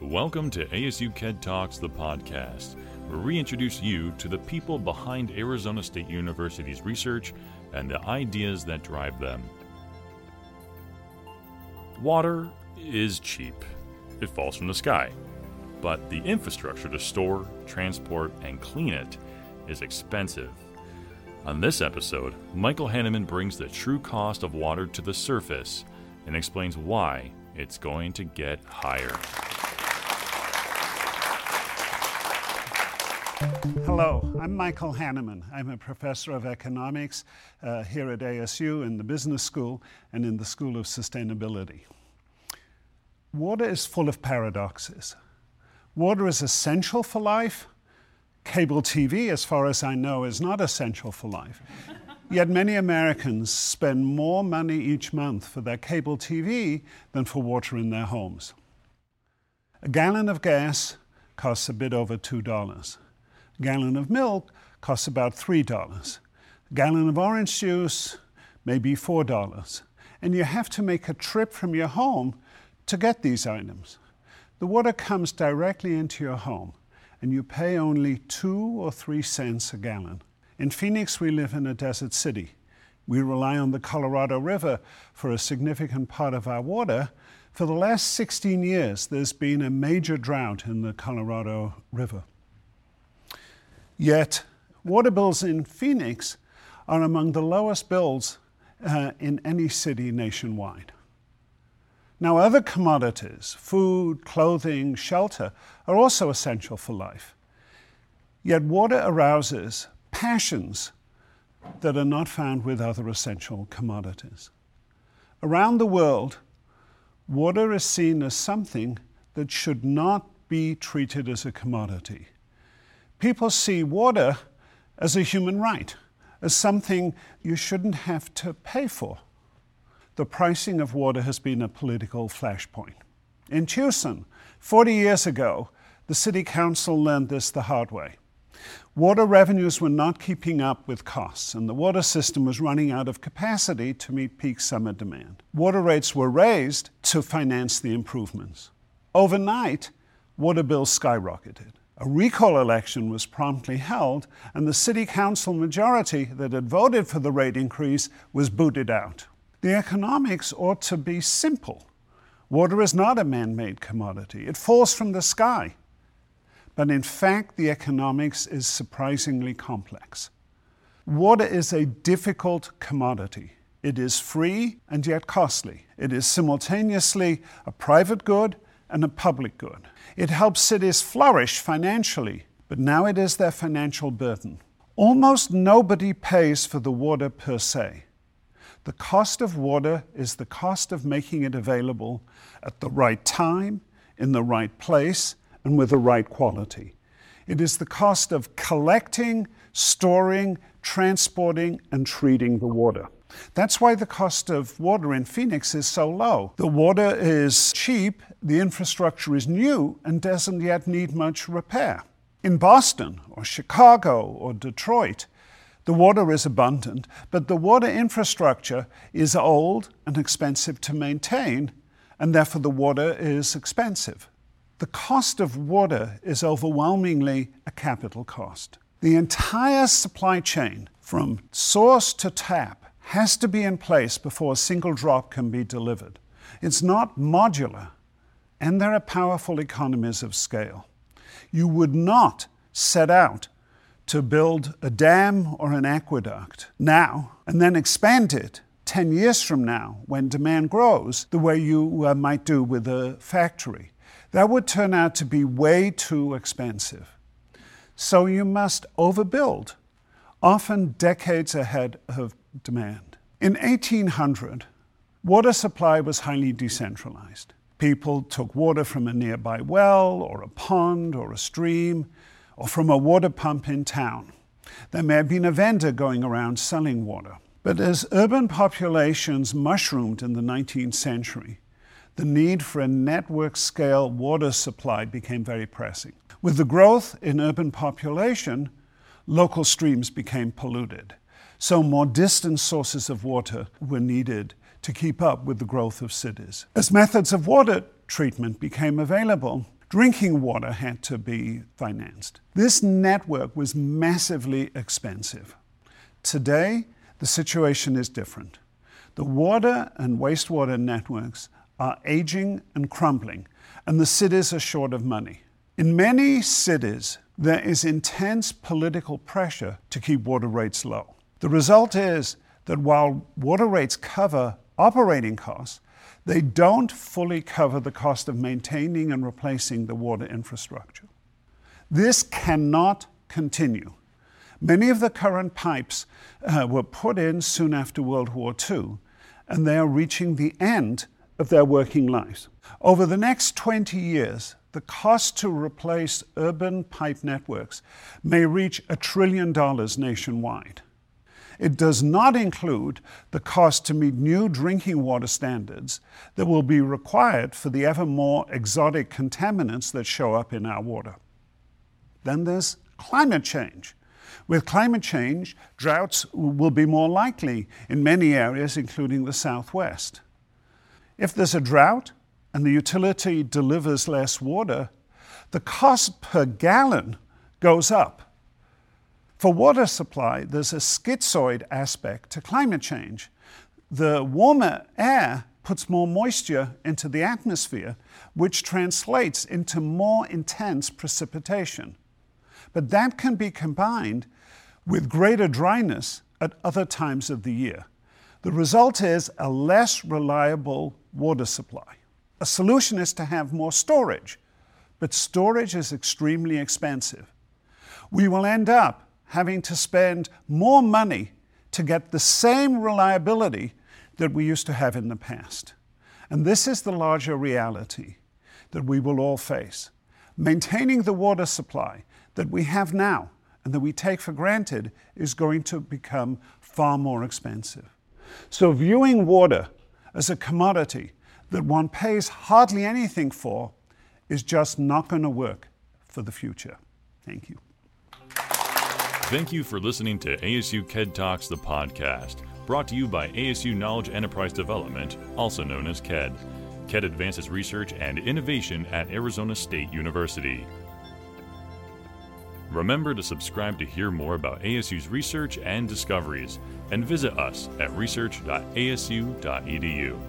Welcome to ASU KED Talks, the podcast, where we introduce you to the people behind Arizona State University's research and the ideas that drive them. Water is cheap, it falls from the sky. But the infrastructure to store, transport, and clean it is expensive. On this episode, Michael Hanemann brings the true cost of water to the surface and explains why it's going to get higher. Hello, I'm Michael Hanemann. I'm a professor of economics uh, here at ASU in the business school and in the School of Sustainability. Water is full of paradoxes. Water is essential for life. Cable TV, as far as I know, is not essential for life. Yet many Americans spend more money each month for their cable TV than for water in their homes. A gallon of gas costs a bit over $2. Gallon of milk costs about $3. A gallon of orange juice, maybe $4. And you have to make a trip from your home to get these items. The water comes directly into your home, and you pay only two or three cents a gallon. In Phoenix, we live in a desert city. We rely on the Colorado River for a significant part of our water. For the last 16 years, there's been a major drought in the Colorado River. Yet, water bills in Phoenix are among the lowest bills uh, in any city nationwide. Now, other commodities, food, clothing, shelter, are also essential for life. Yet, water arouses passions that are not found with other essential commodities. Around the world, water is seen as something that should not be treated as a commodity people see water as a human right, as something you shouldn't have to pay for. The pricing of water has been a political flashpoint. In Tucson, 40 years ago, the city council learned this the hard way. Water revenues were not keeping up with costs, and the water system was running out of capacity to meet peak summer demand. Water rates were raised to finance the improvements. Overnight, water bills skyrocketed. A recall election was promptly held, and the city council majority that had voted for the rate increase was booted out. The economics ought to be simple. Water is not a man made commodity, it falls from the sky. But in fact, the economics is surprisingly complex. Water is a difficult commodity. It is free and yet costly. It is simultaneously a private good and a public good. It helps cities flourish financially, but now it is their financial burden. Almost nobody pays for the water per se. The cost of water is the cost of making it available at the right time, in the right place, and with the right quality. It is the cost of collecting, storing, transporting, and treating the water. That's why the cost of water in Phoenix is so low. The water is cheap, the infrastructure is new, and doesn't yet need much repair. In Boston, or Chicago, or Detroit, the water is abundant, but the water infrastructure is old and expensive to maintain, and therefore the water is expensive. The cost of water is overwhelmingly a capital cost. The entire supply chain, from source to tap, has to be in place before a single drop can be delivered. It's not modular, and there are powerful economies of scale. You would not set out to build a dam or an aqueduct now and then expand it 10 years from now when demand grows the way you uh, might do with a factory. That would turn out to be way too expensive. So you must overbuild, often decades ahead of demand. In 1800, water supply was highly decentralized. People took water from a nearby well or a pond or a stream or from a water pump in town. There may have been a vendor going around selling water. But as urban populations mushroomed in the 19th century, the need for a network scale water supply became very pressing. With the growth in urban population, local streams became polluted. So, more distant sources of water were needed to keep up with the growth of cities. As methods of water treatment became available, Drinking water had to be financed. This network was massively expensive. Today, the situation is different. The water and wastewater networks are aging and crumbling, and the cities are short of money. In many cities, there is intense political pressure to keep water rates low. The result is that while water rates cover operating costs, they don't fully cover the cost of maintaining and replacing the water infrastructure. This cannot continue. Many of the current pipes uh, were put in soon after World War II, and they are reaching the end of their working lives. Over the next 20 years, the cost to replace urban pipe networks may reach a trillion dollars nationwide. It does not include the cost to meet new drinking water standards that will be required for the ever more exotic contaminants that show up in our water. Then there's climate change. With climate change, droughts will be more likely in many areas, including the Southwest. If there's a drought and the utility delivers less water, the cost per gallon goes up. For water supply, there's a schizoid aspect to climate change. The warmer air puts more moisture into the atmosphere, which translates into more intense precipitation. But that can be combined with greater dryness at other times of the year. The result is a less reliable water supply. A solution is to have more storage, but storage is extremely expensive. We will end up having to spend more money to get the same reliability that we used to have in the past. And this is the larger reality that we will all face. Maintaining the water supply that we have now and that we take for granted is going to become far more expensive. So, viewing water as a commodity that one pays hardly anything for is just not going to work for the future. Thank you. Thank you for listening to ASU KED Talks, the podcast, brought to you by ASU Knowledge Enterprise Development, also known as KED. KED advances research and innovation at Arizona State University. Remember to subscribe to hear more about ASU's research and discoveries, and visit us at research.asu.edu.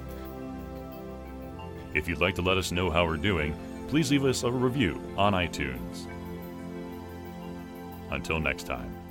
If you'd like to let us know how we're doing, please leave us a review on iTunes. Until next time.